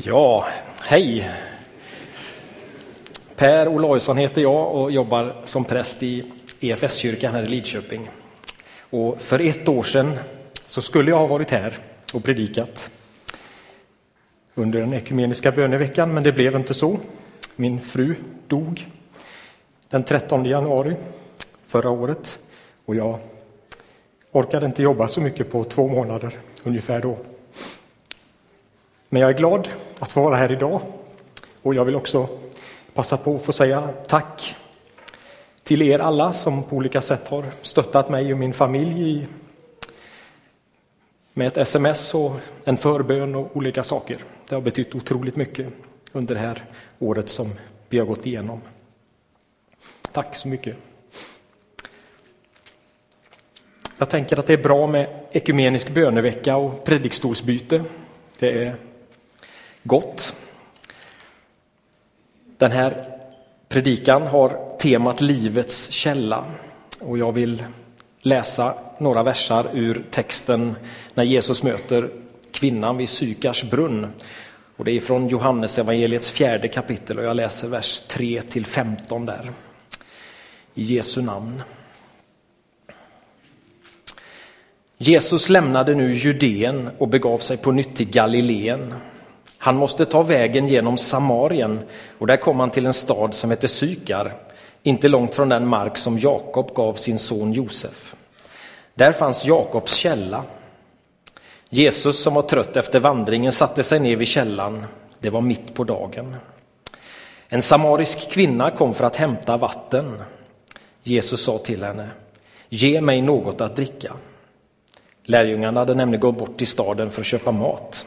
Ja, hej! Per Olausson heter jag och jobbar som präst i EFS-kyrkan här i Lidköping. Och för ett år sedan så skulle jag ha varit här och predikat under den ekumeniska böneveckan, men det blev inte så. Min fru dog den 13 januari förra året och jag orkade inte jobba så mycket på två månader ungefär då. Men jag är glad att få vara här idag och jag vill också passa på att få säga tack till er alla som på olika sätt har stöttat mig och min familj med ett sms och en förbön och olika saker. Det har betytt otroligt mycket under det här året som vi har gått igenom. Tack så mycket. Jag tänker att det är bra med ekumenisk bönevecka och predikstolsbyte. Det är gott. Den här predikan har temat Livets källa och jag vill läsa några versar ur texten när Jesus möter kvinnan vid Sykars brunn. Och det är från Johannes evangeliets fjärde kapitel och jag läser vers 3 till 15 där. I Jesu namn. Jesus lämnade nu Judeen och begav sig på nytt till Galileen. Han måste ta vägen genom Samarien och där kom han till en stad som heter Sykar, inte långt från den mark som Jakob gav sin son Josef. Där fanns Jakobs källa. Jesus som var trött efter vandringen satte sig ner vid källan. Det var mitt på dagen. En samarisk kvinna kom för att hämta vatten. Jesus sa till henne, ge mig något att dricka. Lärjungarna hade nämligen gått bort till staden för att köpa mat.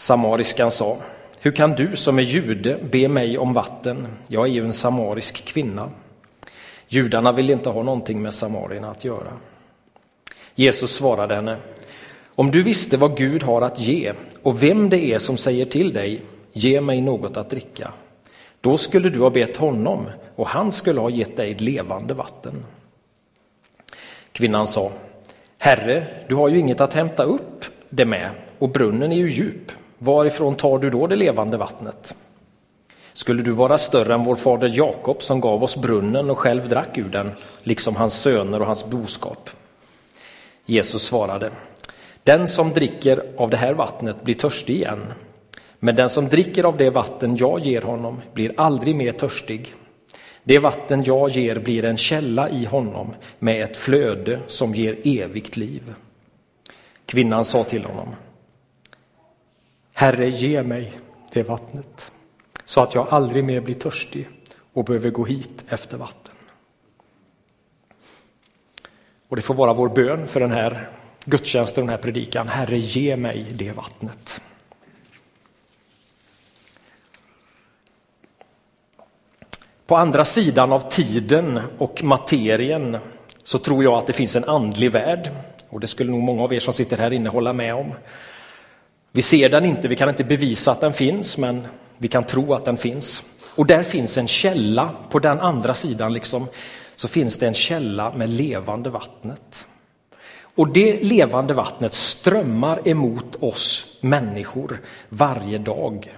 Samariskan sa, hur kan du som är jude be mig om vatten? Jag är ju en samarisk kvinna. Judarna vill inte ha någonting med samarierna att göra. Jesus svarade henne, om du visste vad Gud har att ge och vem det är som säger till dig, ge mig något att dricka. Då skulle du ha bett honom och han skulle ha gett dig levande vatten. Kvinnan sa, Herre, du har ju inget att hämta upp det med och brunnen är ju djup. Varifrån tar du då det levande vattnet? Skulle du vara större än vår fader Jakob som gav oss brunnen och själv drack ur den, liksom hans söner och hans boskap? Jesus svarade, den som dricker av det här vattnet blir törstig igen, men den som dricker av det vatten jag ger honom blir aldrig mer törstig. Det vatten jag ger blir en källa i honom med ett flöde som ger evigt liv. Kvinnan sa till honom, Herre, ge mig det vattnet så att jag aldrig mer blir törstig och behöver gå hit efter vatten. Och det får vara vår bön för den här gudstjänsten, den här predikan. Herre, ge mig det vattnet. På andra sidan av tiden och materien så tror jag att det finns en andlig värld och det skulle nog många av er som sitter här inne hålla med om. Vi ser den inte, vi kan inte bevisa att den finns, men vi kan tro att den finns. Och där finns en källa, på den andra sidan liksom, så finns det en källa med levande vattnet. Och det levande vattnet strömmar emot oss människor varje dag.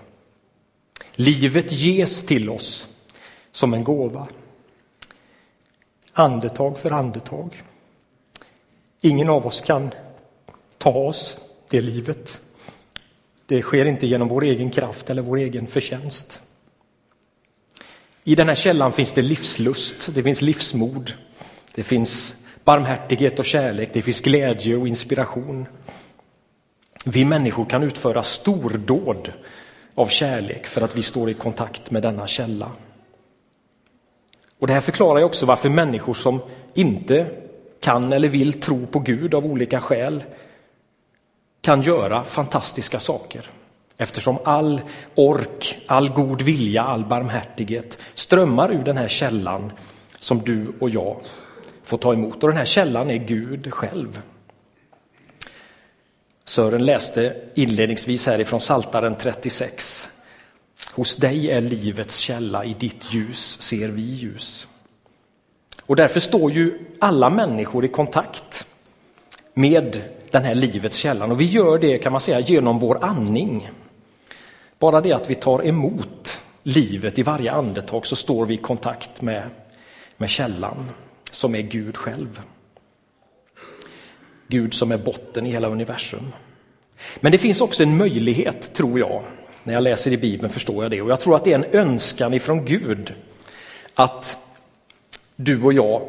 Livet ges till oss som en gåva. Andetag för andetag. Ingen av oss kan ta oss det livet. Det sker inte genom vår egen kraft eller vår egen förtjänst. I den här källan finns det livslust, det finns livsmod, det finns barmhärtighet och kärlek, det finns glädje och inspiration. Vi människor kan utföra stordåd av kärlek för att vi står i kontakt med denna källa. Och Det här förklarar också varför människor som inte kan eller vill tro på Gud av olika skäl kan göra fantastiska saker. Eftersom all ork, all god vilja, all barmhärtighet strömmar ur den här källan som du och jag får ta emot. Och den här källan är Gud själv. Sören läste inledningsvis härifrån Saltaren 36. Hos dig är livets källa, i ditt ljus ser vi ljus. Och därför står ju alla människor i kontakt med den här livets källan och vi gör det kan man säga genom vår andning. Bara det att vi tar emot livet i varje andetag så står vi i kontakt med, med källan som är Gud själv. Gud som är botten i hela universum. Men det finns också en möjlighet, tror jag, när jag läser i Bibeln förstår jag det, och jag tror att det är en önskan ifrån Gud att du och jag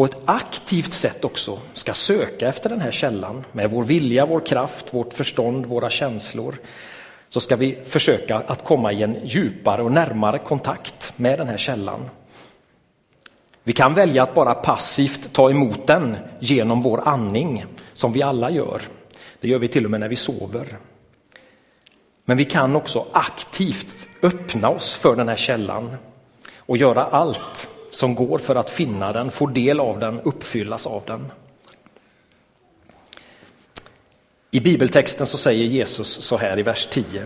på ett aktivt sätt också ska söka efter den här källan med vår vilja, vår kraft, vårt förstånd, våra känslor. Så ska vi försöka att komma i en djupare och närmare kontakt med den här källan. Vi kan välja att bara passivt ta emot den genom vår andning, som vi alla gör. Det gör vi till och med när vi sover. Men vi kan också aktivt öppna oss för den här källan och göra allt som går för att finna den, få del av den, uppfyllas av den. I bibeltexten så säger Jesus så här i vers 10.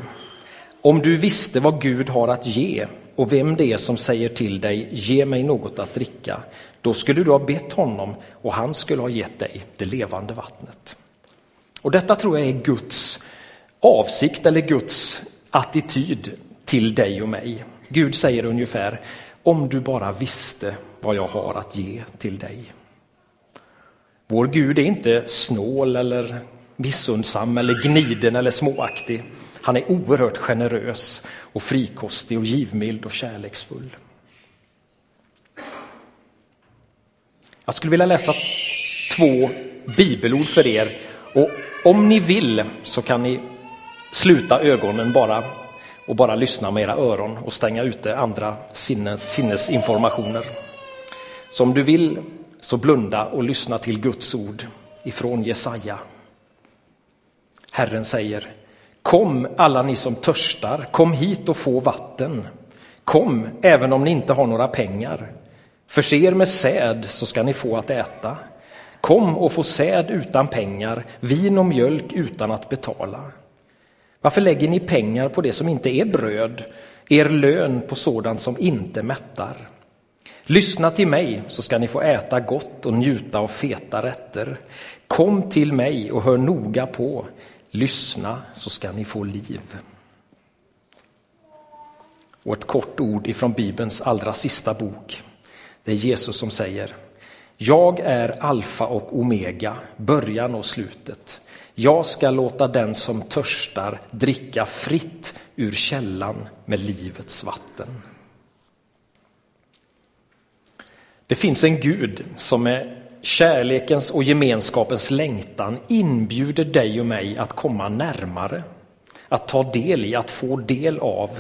Om du visste vad Gud har att ge och vem det är som säger till dig, ge mig något att dricka, då skulle du ha bett honom och han skulle ha gett dig det levande vattnet. Och detta tror jag är Guds avsikt eller Guds attityd till dig och mig. Gud säger ungefär, om du bara visste vad jag har att ge till dig. Vår Gud är inte snål eller missundsam eller gniden eller småaktig. Han är oerhört generös och frikostig och givmild och kärleksfull. Jag skulle vilja läsa två bibelord för er och om ni vill så kan ni sluta ögonen bara och bara lyssna med era öron och stänga ute andra sinnes, sinnesinformationer. Så om du vill så blunda och lyssna till Guds ord ifrån Jesaja. Herren säger Kom alla ni som törstar, kom hit och få vatten. Kom även om ni inte har några pengar. Förse er med säd så ska ni få att äta. Kom och få säd utan pengar, vin och mjölk utan att betala. Varför lägger ni pengar på det som inte är bröd, er lön på sådant som inte mättar? Lyssna till mig så ska ni få äta gott och njuta av feta rätter. Kom till mig och hör noga på. Lyssna så ska ni få liv. Och ett kort ord ifrån Bibelns allra sista bok. Det är Jesus som säger Jag är alfa och omega, början och slutet. Jag ska låta den som törstar dricka fritt ur källan med livets vatten. Det finns en Gud som med kärlekens och gemenskapens längtan inbjuder dig och mig att komma närmare, att ta del i, att få del av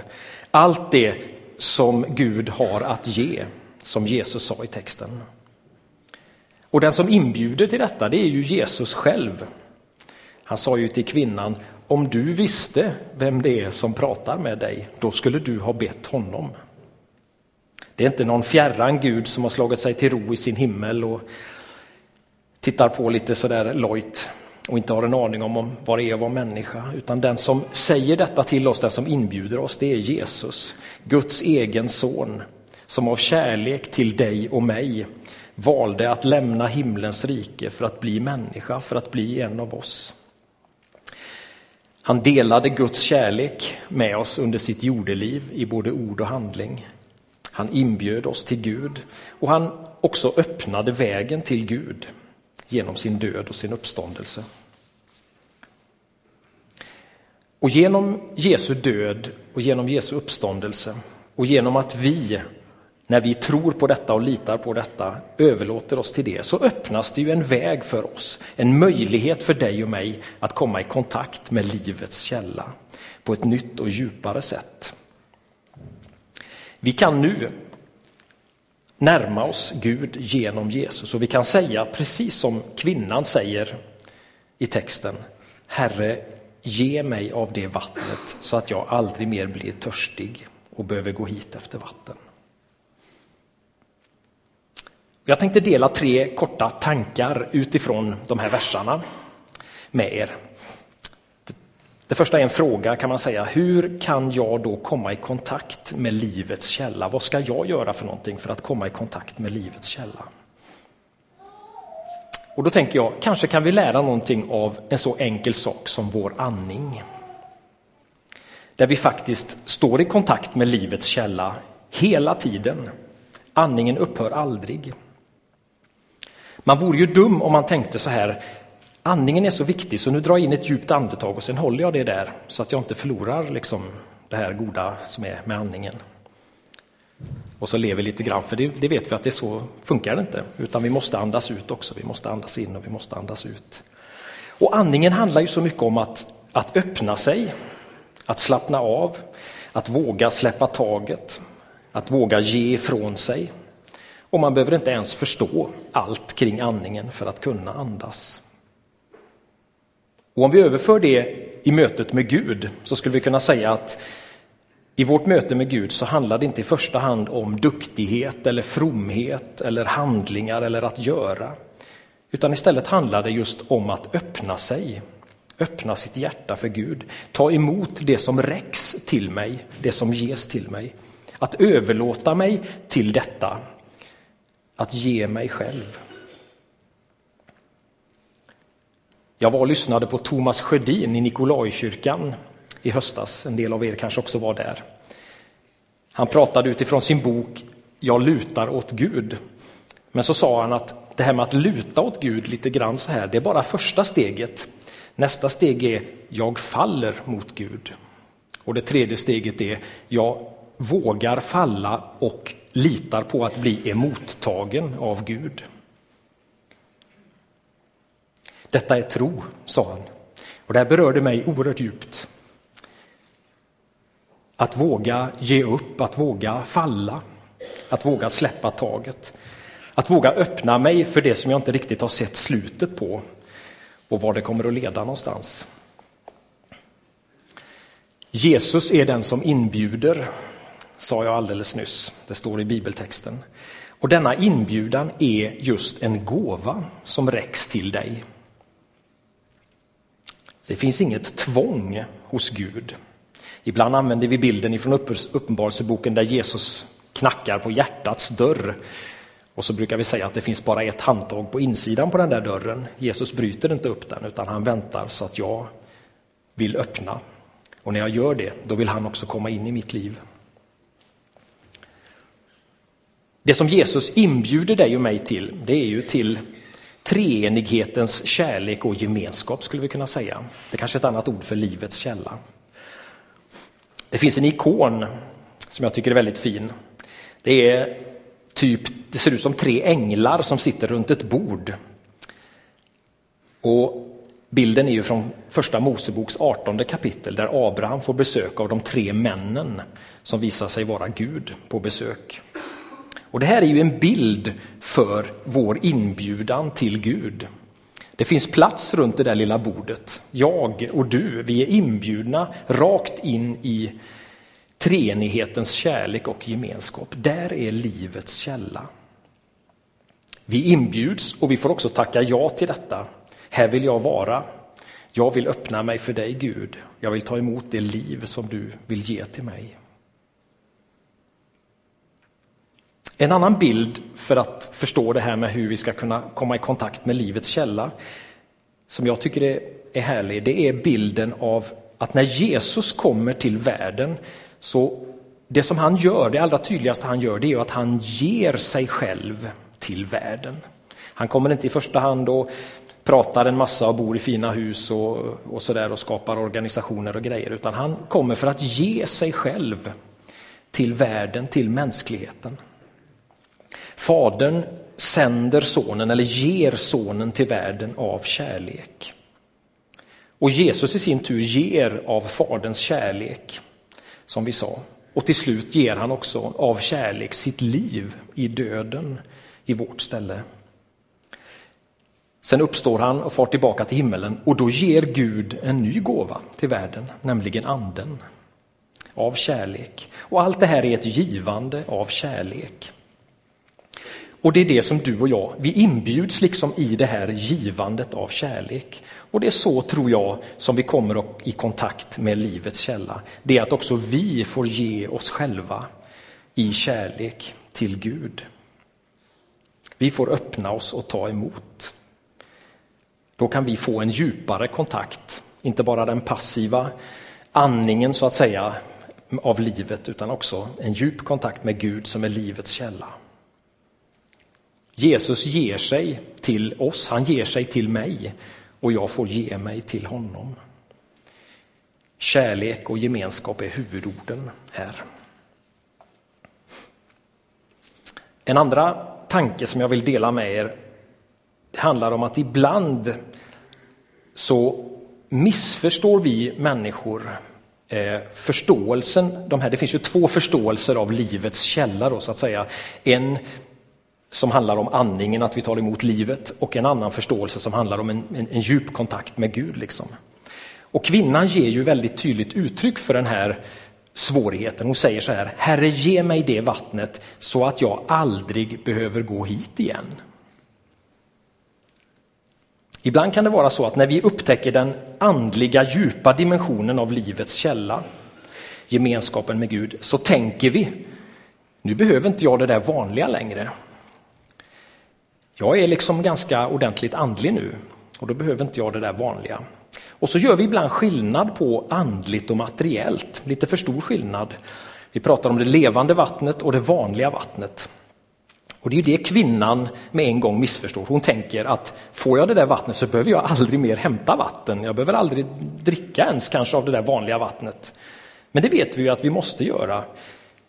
allt det som Gud har att ge, som Jesus sa i texten. Och den som inbjuder till detta, det är ju Jesus själv. Han sa ju till kvinnan, om du visste vem det är som pratar med dig, då skulle du ha bett honom. Det är inte någon fjärran Gud som har slagit sig till ro i sin himmel och tittar på lite sådär lojt och inte har en aning om vad det är att vara människa. Utan den som säger detta till oss, den som inbjuder oss, det är Jesus, Guds egen son, som av kärlek till dig och mig valde att lämna himlens rike för att bli människa, för att bli en av oss. Han delade Guds kärlek med oss under sitt jordeliv i både ord och handling. Han inbjöd oss till Gud och han också öppnade vägen till Gud genom sin död och sin uppståndelse. Och genom Jesu död och genom Jesu uppståndelse och genom att vi när vi tror på detta och litar på detta, överlåter oss till det, så öppnas det ju en väg för oss, en möjlighet för dig och mig att komma i kontakt med livets källa på ett nytt och djupare sätt. Vi kan nu närma oss Gud genom Jesus och vi kan säga precis som kvinnan säger i texten, Herre, ge mig av det vattnet så att jag aldrig mer blir törstig och behöver gå hit efter vatten. Jag tänkte dela tre korta tankar utifrån de här verserna med er. Det första är en fråga kan man säga. Hur kan jag då komma i kontakt med livets källa? Vad ska jag göra för någonting för att komma i kontakt med livets källa? Och då tänker jag, kanske kan vi lära någonting av en så enkel sak som vår andning. där vi faktiskt står i kontakt med livets källa hela tiden. Andningen upphör aldrig. Man vore ju dum om man tänkte så här, andningen är så viktig så nu drar jag in ett djupt andetag och sen håller jag det där så att jag inte förlorar liksom det här goda som är med andningen. Och så lever lite grann, för det, det vet vi att det så funkar det inte, utan vi måste andas ut också. Vi måste andas in och vi måste andas ut. Och andningen handlar ju så mycket om att, att öppna sig, att slappna av, att våga släppa taget, att våga ge ifrån sig. Och man behöver inte ens förstå allt kring andningen för att kunna andas. Och om vi överför det i mötet med Gud så skulle vi kunna säga att i vårt möte med Gud så handlar det inte i första hand om duktighet eller fromhet eller handlingar eller att göra. Utan istället handlar det just om att öppna sig, öppna sitt hjärta för Gud, ta emot det som räcks till mig, det som ges till mig. Att överlåta mig till detta, att ge mig själv. Jag var och lyssnade på Thomas Sjödin i Nikolajkyrkan i höstas. En del av er kanske också var där. Han pratade utifrån sin bok Jag lutar åt Gud. Men så sa han att det här med att luta åt Gud lite grann så här, det är bara första steget. Nästa steg är jag faller mot Gud. Och det tredje steget är jag vågar falla och litar på att bli emottagen av Gud. Detta är tro, sa han. Och det här berörde mig oerhört djupt. Att våga ge upp, att våga falla, att våga släppa taget. Att våga öppna mig för det som jag inte riktigt har sett slutet på och var det kommer att leda någonstans. Jesus är den som inbjuder, sa jag alldeles nyss. Det står i bibeltexten. Och denna inbjudan är just en gåva som räcks till dig. Det finns inget tvång hos Gud. Ibland använder vi bilden från Uppenbarelseboken där Jesus knackar på hjärtats dörr. Och så brukar vi säga att det finns bara ett handtag på insidan på den där dörren. Jesus bryter inte upp den utan han väntar så att jag vill öppna. Och när jag gör det, då vill han också komma in i mitt liv. Det som Jesus inbjuder dig och mig till, det är ju till treenighetens kärlek och gemenskap skulle vi kunna säga. Det är kanske är ett annat ord för livets källa. Det finns en ikon som jag tycker är väldigt fin. Det är typ, det ser ut som tre änglar som sitter runt ett bord. Och bilden är ju från första Moseboks 18 kapitel där Abraham får besök av de tre männen som visar sig vara Gud på besök. Och det här är ju en bild för vår inbjudan till Gud. Det finns plats runt det där lilla bordet. Jag och du, vi är inbjudna rakt in i treenighetens kärlek och gemenskap. Där är livets källa. Vi inbjuds och vi får också tacka ja till detta. Här vill jag vara. Jag vill öppna mig för dig Gud. Jag vill ta emot det liv som du vill ge till mig. En annan bild för att förstå det här med hur vi ska kunna komma i kontakt med livets källa, som jag tycker är härlig, det är bilden av att när Jesus kommer till världen, så det som han gör, det allra tydligaste han gör, det är att han ger sig själv till världen. Han kommer inte i första hand och pratar en massa och bor i fina hus och, och sådär och skapar organisationer och grejer, utan han kommer för att ge sig själv till världen, till mänskligheten. Fadern sänder sonen eller ger sonen till världen av kärlek. Och Jesus i sin tur ger av Faderns kärlek, som vi sa. Och till slut ger han också av kärlek sitt liv i döden i vårt ställe. Sen uppstår han och far tillbaka till himmelen och då ger Gud en ny gåva till världen, nämligen anden. Av kärlek. Och allt det här är ett givande av kärlek. Och det är det som du och jag, vi inbjuds liksom i det här givandet av kärlek. Och det är så, tror jag, som vi kommer i kontakt med livets källa. Det är att också vi får ge oss själva i kärlek till Gud. Vi får öppna oss och ta emot. Då kan vi få en djupare kontakt, inte bara den passiva andningen så att säga av livet utan också en djup kontakt med Gud som är livets källa. Jesus ger sig till oss, han ger sig till mig och jag får ge mig till honom. Kärlek och gemenskap är huvudorden här. En andra tanke som jag vill dela med er det handlar om att ibland så missförstår vi människor eh, förståelsen. De här, det finns ju två förståelser av livets källa då, så att säga. En som handlar om andningen, att vi tar emot livet och en annan förståelse som handlar om en, en, en djup kontakt med Gud. Liksom. Och kvinnan ger ju väldigt tydligt uttryck för den här svårigheten. Hon säger så här, Herre ge mig det vattnet så att jag aldrig behöver gå hit igen. Ibland kan det vara så att när vi upptäcker den andliga djupa dimensionen av livets källa, gemenskapen med Gud, så tänker vi, nu behöver inte jag det där vanliga längre. Jag är liksom ganska ordentligt andlig nu och då behöver inte jag det där vanliga. Och så gör vi ibland skillnad på andligt och materiellt, lite för stor skillnad. Vi pratar om det levande vattnet och det vanliga vattnet. Och det är det kvinnan med en gång missförstår. Hon tänker att får jag det där vattnet så behöver jag aldrig mer hämta vatten. Jag behöver aldrig dricka ens kanske av det där vanliga vattnet. Men det vet vi ju att vi måste göra.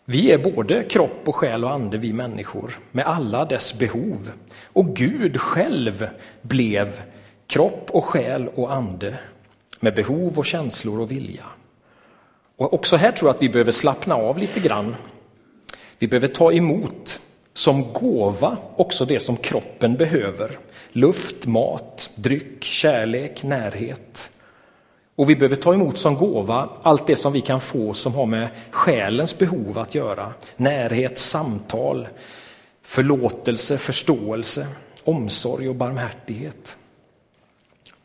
Vi är både kropp och själ och ande, vi människor, med alla dess behov. Och Gud själv blev kropp och själ och ande med behov och känslor och vilja. Och också här tror jag att vi behöver slappna av lite grann. Vi behöver ta emot som gåva också det som kroppen behöver. Luft, mat, dryck, kärlek, närhet. Och vi behöver ta emot som gåva allt det som vi kan få som har med själens behov att göra. Närhet, samtal, förlåtelse, förståelse, omsorg och barmhärtighet.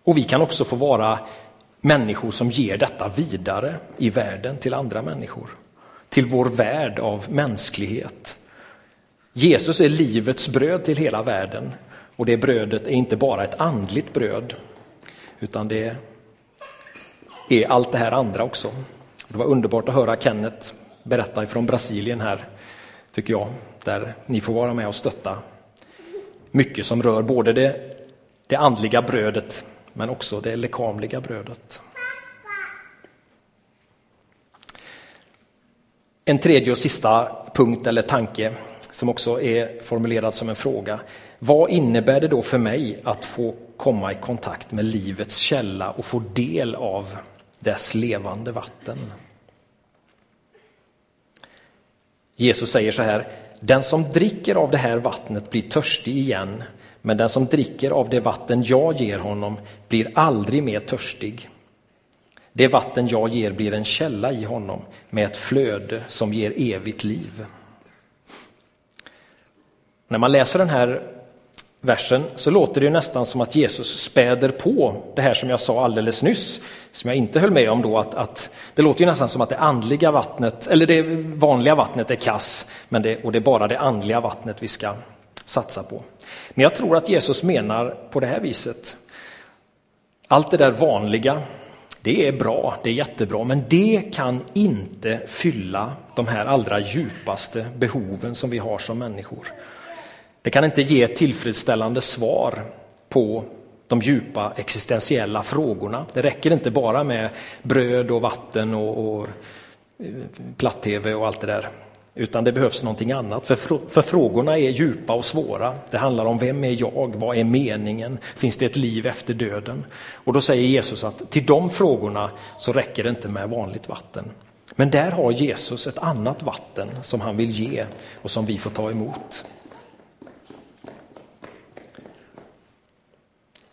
Och vi kan också få vara människor som ger detta vidare i världen till andra människor. Till vår värld av mänsklighet. Jesus är livets bröd till hela världen och det brödet är inte bara ett andligt bröd utan det är allt det här andra också. Det var underbart att höra Kenneth berätta ifrån Brasilien här, tycker jag, där ni får vara med och stötta mycket som rör både det, det andliga brödet men också det lekamliga brödet. En tredje och sista punkt eller tanke som också är formulerad som en fråga. Vad innebär det då för mig att få komma i kontakt med livets källa och få del av dess levande vatten? Jesus säger så här, den som dricker av det här vattnet blir törstig igen, men den som dricker av det vatten jag ger honom blir aldrig mer törstig. Det vatten jag ger blir en källa i honom med ett flöde som ger evigt liv. När man läser den här versen så låter det nästan som att Jesus späder på det här som jag sa alldeles nyss, som jag inte höll med om då, att, att det låter ju nästan som att det andliga vattnet, eller det vanliga vattnet är kass, men det, och det är bara det andliga vattnet vi ska satsa på. Men jag tror att Jesus menar på det här viset. Allt det där vanliga, det är bra, det är jättebra, men det kan inte fylla de här allra djupaste behoven som vi har som människor. Det kan inte ge tillfredsställande svar på de djupa existentiella frågorna. Det räcker inte bara med bröd och vatten och, och eh, platt-tv och allt det där. Utan det behövs någonting annat, för, för frågorna är djupa och svåra. Det handlar om vem är jag, vad är meningen, finns det ett liv efter döden? Och då säger Jesus att till de frågorna så räcker det inte med vanligt vatten. Men där har Jesus ett annat vatten som han vill ge och som vi får ta emot.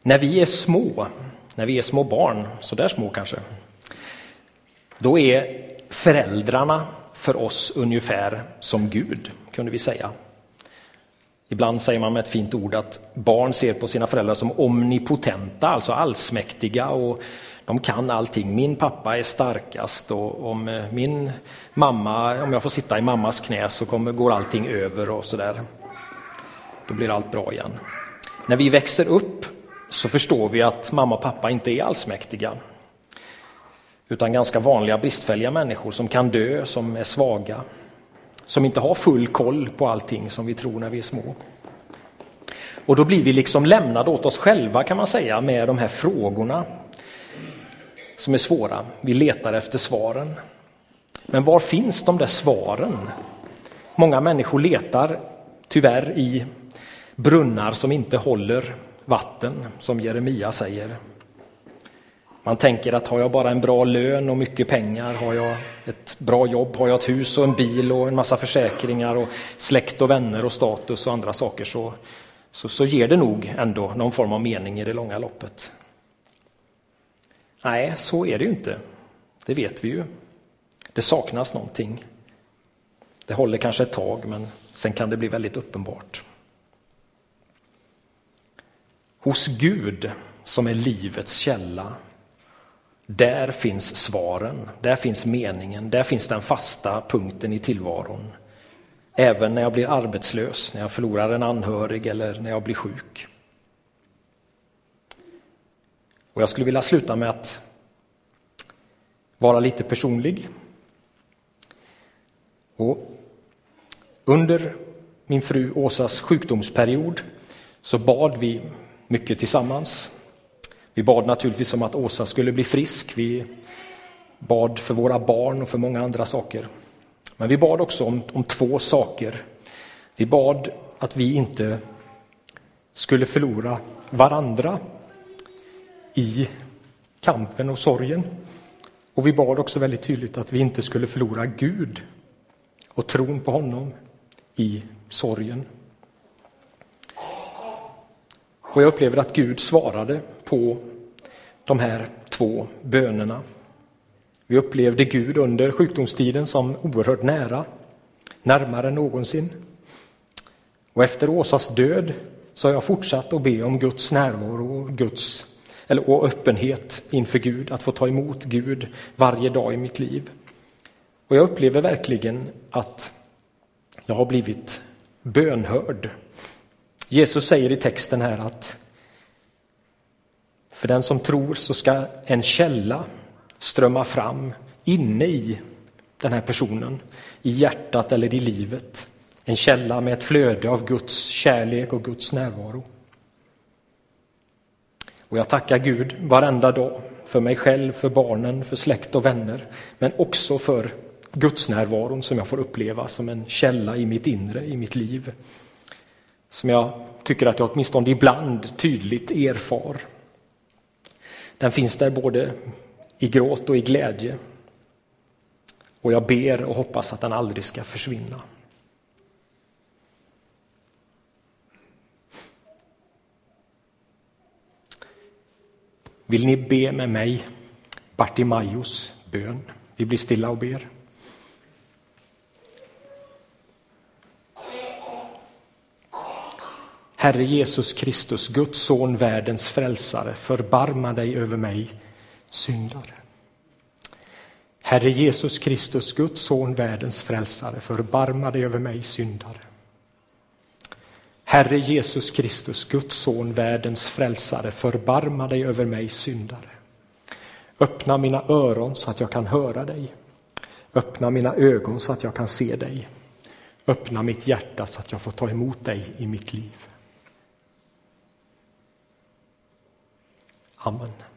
När vi är små, när vi är små barn, så där små kanske, då är föräldrarna för oss ungefär som Gud, kunde vi säga. Ibland säger man med ett fint ord att barn ser på sina föräldrar som omnipotenta, alltså allsmäktiga och de kan allting. Min pappa är starkast och om eh, min mamma, om jag får sitta i mammas knä så kommer, går allting över och sådär. Då blir allt bra igen. När vi växer upp så förstår vi att mamma och pappa inte är allsmäktiga. utan ganska vanliga bristfälliga människor som kan dö, som är svaga, som inte har full koll på allting som vi tror när vi är små. Och då blir vi liksom lämnade åt oss själva kan man säga med de här frågorna som är svåra. Vi letar efter svaren. Men var finns de där svaren? Många människor letar tyvärr i brunnar som inte håller vatten, som Jeremia säger. Man tänker att har jag bara en bra lön och mycket pengar, har jag ett bra jobb, har jag ett hus och en bil och en massa försäkringar och släkt och vänner och status och andra saker så, så, så ger det nog ändå någon form av mening i det långa loppet. Nej, så är det ju inte. Det vet vi ju. Det saknas någonting. Det håller kanske ett tag, men sen kan det bli väldigt uppenbart. Hos Gud, som är livets källa, där finns svaren, där finns meningen, där finns den fasta punkten i tillvaron. Även när jag blir arbetslös, när jag förlorar en anhörig eller när jag blir sjuk. Och jag skulle vilja sluta med att vara lite personlig. Och under min fru Åsas sjukdomsperiod så bad vi mycket tillsammans. Vi bad naturligtvis om att Åsa skulle bli frisk. Vi bad för våra barn och för många andra saker. Men vi bad också om, om två saker. Vi bad att vi inte skulle förlora varandra i kampen och sorgen. Och vi bad också väldigt tydligt att vi inte skulle förlora Gud och tron på honom i sorgen. Och jag upplever att Gud svarade på de här två bönerna. Vi upplevde Gud under sjukdomstiden som oerhört nära, närmare än någonsin. Och efter Åsas död så har jag fortsatt att be om Guds närvaro och, Guds, eller, och öppenhet inför Gud, att få ta emot Gud varje dag i mitt liv. Och jag upplever verkligen att jag har blivit bönhörd. Jesus säger i texten här att för den som tror så ska en källa strömma fram inne i den här personen, i hjärtat eller i livet. En källa med ett flöde av Guds kärlek och Guds närvaro. Och jag tackar Gud varenda dag för mig själv, för barnen, för släkt och vänner, men också för Guds närvaron som jag får uppleva som en källa i mitt inre, i mitt liv. Som jag tycker att jag åtminstone ibland tydligt erfar. Den finns där både i gråt och i glädje. Och jag ber och hoppas att den aldrig ska försvinna. Vill ni be med mig Bartimaios bön? Vi blir stilla och ber. Herre Jesus Kristus, Guds son, världens frälsare, förbarma dig över mig, syndare. Herre Jesus Kristus, Guds son, världens frälsare, förbarma dig över mig, syndare. Herre Jesus Kristus, Guds son, världens frälsare, förbarma dig över mig, syndare. Öppna mina öron så att jag kan höra dig. Öppna mina ögon så att jag kan se dig. Öppna mitt hjärta så att jag får ta emot dig i mitt liv. 아멘.